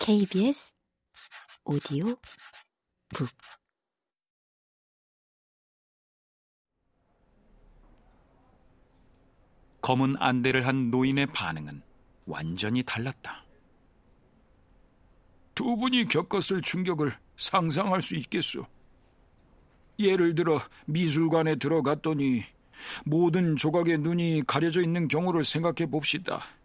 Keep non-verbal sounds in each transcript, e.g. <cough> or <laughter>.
KBS 오디오 북 검은 안대를 한 노인의 반응은 완전히 달랐다. 두 분이 겪었을 충격을 상상할 수 있겠소. 예를 들어 미술관에 들어갔더니 모든 조각의 눈이 가려져 있는 경우를 생각해 봅시다.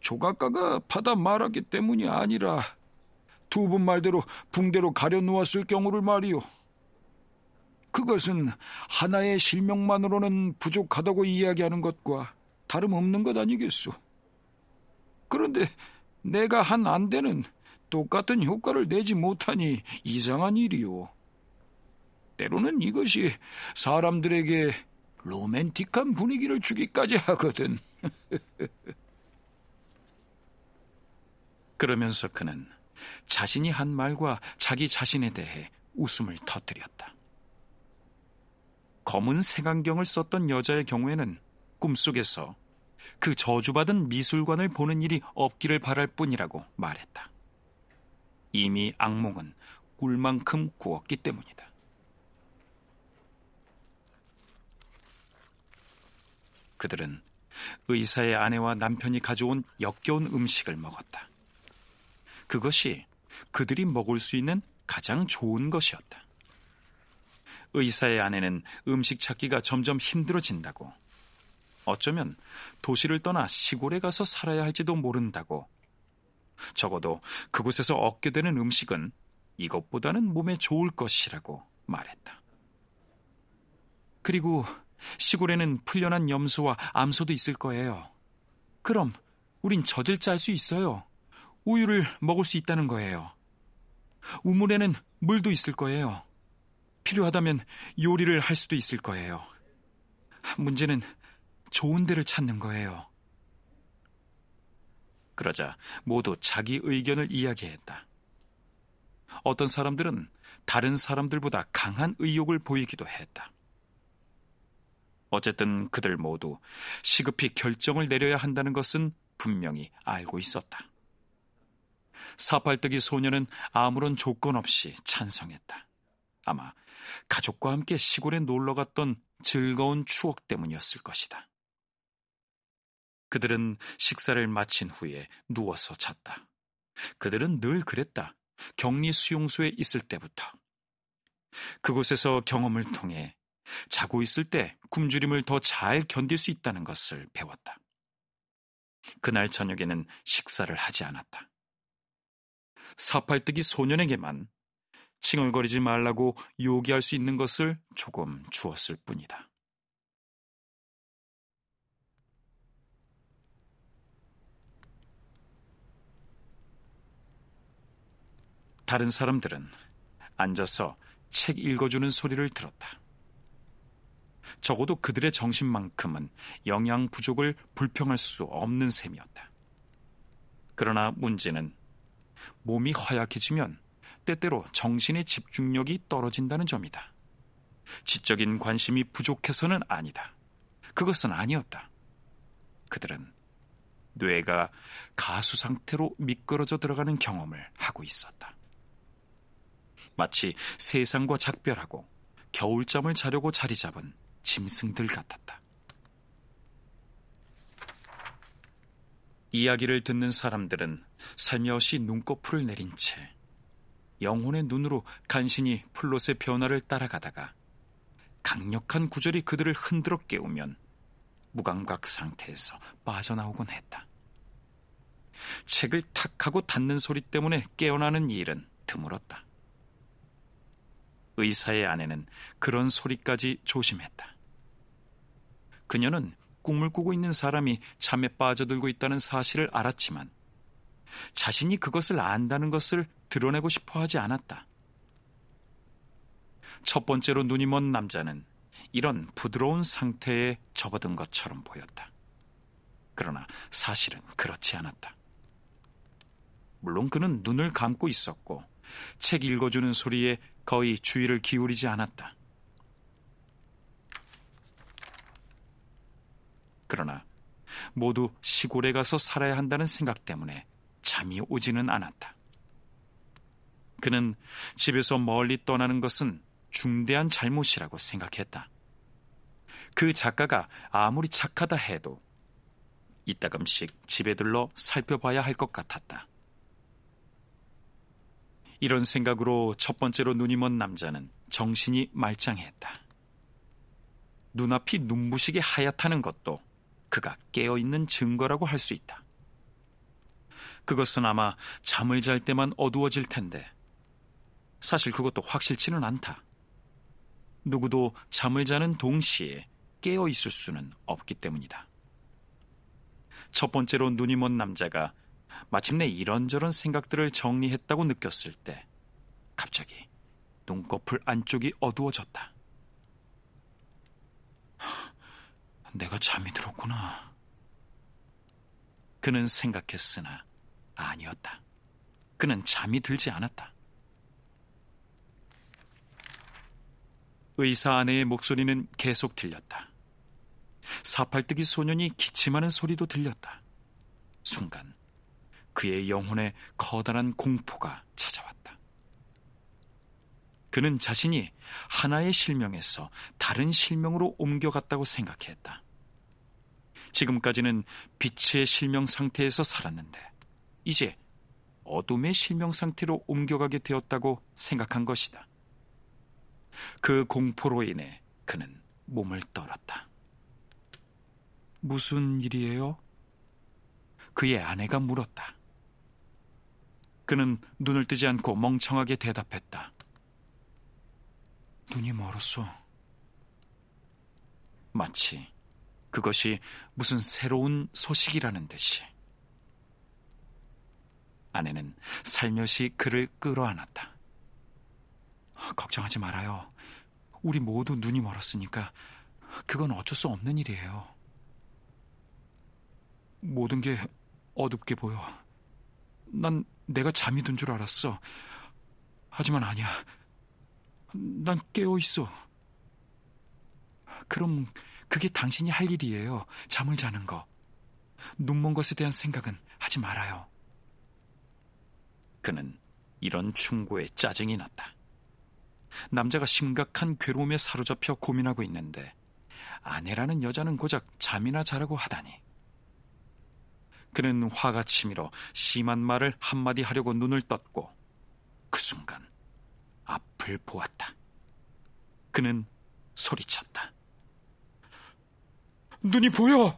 조각가가 받아 말하기 때문이 아니라 두 분 말대로 붕대로 가려 놓았을 경우를 말이오. 그것은 하나의 실명만으로는 부족하다고 이야기하는 것과 다름없는 것 아니겠소. 그런데 내가 한 안대는 똑같은 효과를 내지 못하니 이상한 일이오. 때로는 이것이 사람들에게 로맨틱한 분위기를 주기까지 하거든. <laughs> 그러면서 그는 자신이 한 말과 자기 자신에 대해 웃음을 터뜨렸다. 검은 색안경을 썼던 여자의 경우에는 꿈속에서 그 저주받은 미술관을 보는 일이 없기를 바랄 뿐이라고 말했다. 이미 악몽은 꿀만큼 꾸었기 때문이다. 그들은 의사의 아내와 남편이 가져온 역겨운 음식을 먹었다. 그것이 그들이 먹을 수 있는 가장 좋은 것이었다. 의사의 아내는 음식 찾기가 점점 힘들어진다고, 어쩌면 도시를 떠나 시골에 가서 살아야 할지도 모른다고, 적어도 그곳에서 얻게 되는 음식은 이것보다는 몸에 좋을 것이라고 말했다. 그리고 시골에는 풀려난 염소와 암소도 있을 거예요. 그럼 우린 젖을 짤 수 있어요. 우유를 먹을 수 있다는 거예요. 우물에는 물도 있을 거예요. 필요하다면 요리를 할 수도 있을 거예요. 문제는 좋은 데를 찾는 거예요. 그러자 모두 자기 의견을 이야기했다. 어떤 사람들은 다른 사람들보다 강한 의욕을 보이기도 했다. 어쨌든 그들 모두 시급히 결정을 내려야 한다는 것은 분명히 알고 있었다. 사팔뜨기 소녀는 아무런 조건 없이 찬성했다. 아마 가족과 함께 시골에 놀러 갔던 즐거운 추억 때문이었을 것이다. 그들은 식사를 마친 후에 누워서 잤다. 그들은 늘 그랬다. 격리 수용소에 있을 때부터. 그곳에서 경험을 통해 자고 있을 때 굶주림을 더 잘 견딜 수 있다는 것을 배웠다. 그날 저녁에는 식사를 하지 않았다. 사팔뜨기 소년에게만 칭얼거리지 말라고 요기할 수 있는 것을 조금 주었을 뿐이다. 다른 사람들은 앉아서 책 읽어주는 소리를 들었다. 적어도 그들의 정신만큼은 영양 부족을 불평할 수 없는 셈이었다. 그러나 문제는 몸이 허약해지면 때때로 정신의 집중력이 떨어진다는 점이다. 지적인 관심이 부족해서는 아니다. 그것은 아니었다. 그들은 뇌가 가수 상태로 미끄러져 들어가는 경험을 하고 있었다. 마치 세상과 작별하고 겨울잠을 자려고 자리 잡은 짐승들 같았다. 이야기를 듣는 사람들은 살며시 눈꺼풀을 내린 채 영혼의 눈으로 간신히 플롯의 변화를 따라가다가 강력한 구절이 그들을 흔들어 깨우면 무감각 상태에서 빠져나오곤 했다. 책을 탁 하고 닫는 소리 때문에 깨어나는 일은 드물었다. 의사의 아내는 그런 소리까지 조심했다. 그녀는 꿈을 꾸고 있는 사람이 잠에 빠져들고 있다는 사실을 알았지만 자신이 그것을 안다는 것을 드러내고 싶어 하지 않았다. 첫 번째로 눈이 먼 남자는 이런 부드러운 상태에 접어든 것처럼 보였다. 그러나 사실은 그렇지 않았다. 물론 그는 눈을 감고 있었고 책 읽어주는 소리에 거의 주의를 기울이지 않았다. 그러나 모두 시골에 가서 살아야 한다는 생각 때문에 잠이 오지는 않았다. 그는 집에서 멀리 떠나는 것은 중대한 잘못이라고 생각했다. 그 작가가 아무리 착하다 해도 이따금씩 집에 들러 살펴봐야 할 것 같았다. 이런 생각으로 첫 번째로 눈이 먼 남자는 정신이 말짱했다. 눈앞이 눈부시게 하얗다는 것도 그가 깨어 있는 증거라고 할 수 있다. 그것은 아마 잠을 잘 때만 어두워질 텐데 사실 그것도 확실치는 않다. 누구도 잠을 자는 동시에 깨어 있을 수는 없기 때문이다. 첫 번째로 눈이 먼 남자가 마침내 이런저런 생각들을 정리했다고 느꼈을 때 갑자기 눈꺼풀 안쪽이 어두워졌다. 내가 잠이 들었구나. 그는 생각했으나 아니었다. 그는 잠이 들지 않았다. 의사 아내의 목소리는 계속 들렸다. 사팔뜨기 소년이 기침하는 소리도 들렸다. 순간 그의 영혼에 커다란 공포가. 그는 자신이 하나의 실명에서 다른 실명으로 옮겨갔다고 생각했다. 지금까지는 빛의 실명 상태에서 살았는데 이제 어둠의 실명 상태로 옮겨가게 되었다고 생각한 것이다. 그 공포로 인해 그는 몸을 떨었다. 무슨 일이에요? 그의 아내가 물었다. 그는 눈을 뜨지 않고 멍청하게 대답했다. 눈이 멀었어. 마치 그것이 무슨 새로운 소식이라는 듯이. 아내는 살며시 그를 끌어안았다. 걱정하지 말아요. 우리 모두 눈이 멀었으니까 그건 어쩔 수 없는 일이에요. 모든 게 어둡게 보여. 난 내가 잠이 든 줄 알았어. 하지만 아니야. 난 깨어 있어. 그럼 그게 당신이 할 일이에요. 잠을 자는 거. 눈먼 것에 대한 생각은 하지 말아요. 그는 이런 충고에 짜증이 났다. 남자가 심각한 괴로움에 사로잡혀 고민하고 있는데 아내라는 여자는 고작 잠이나 자라고 하다니. 그는 화가 치밀어 심한 말을 한마디 하려고 눈을 떴고 앞을 보았다. 그는 소리쳤다. 눈이 보여!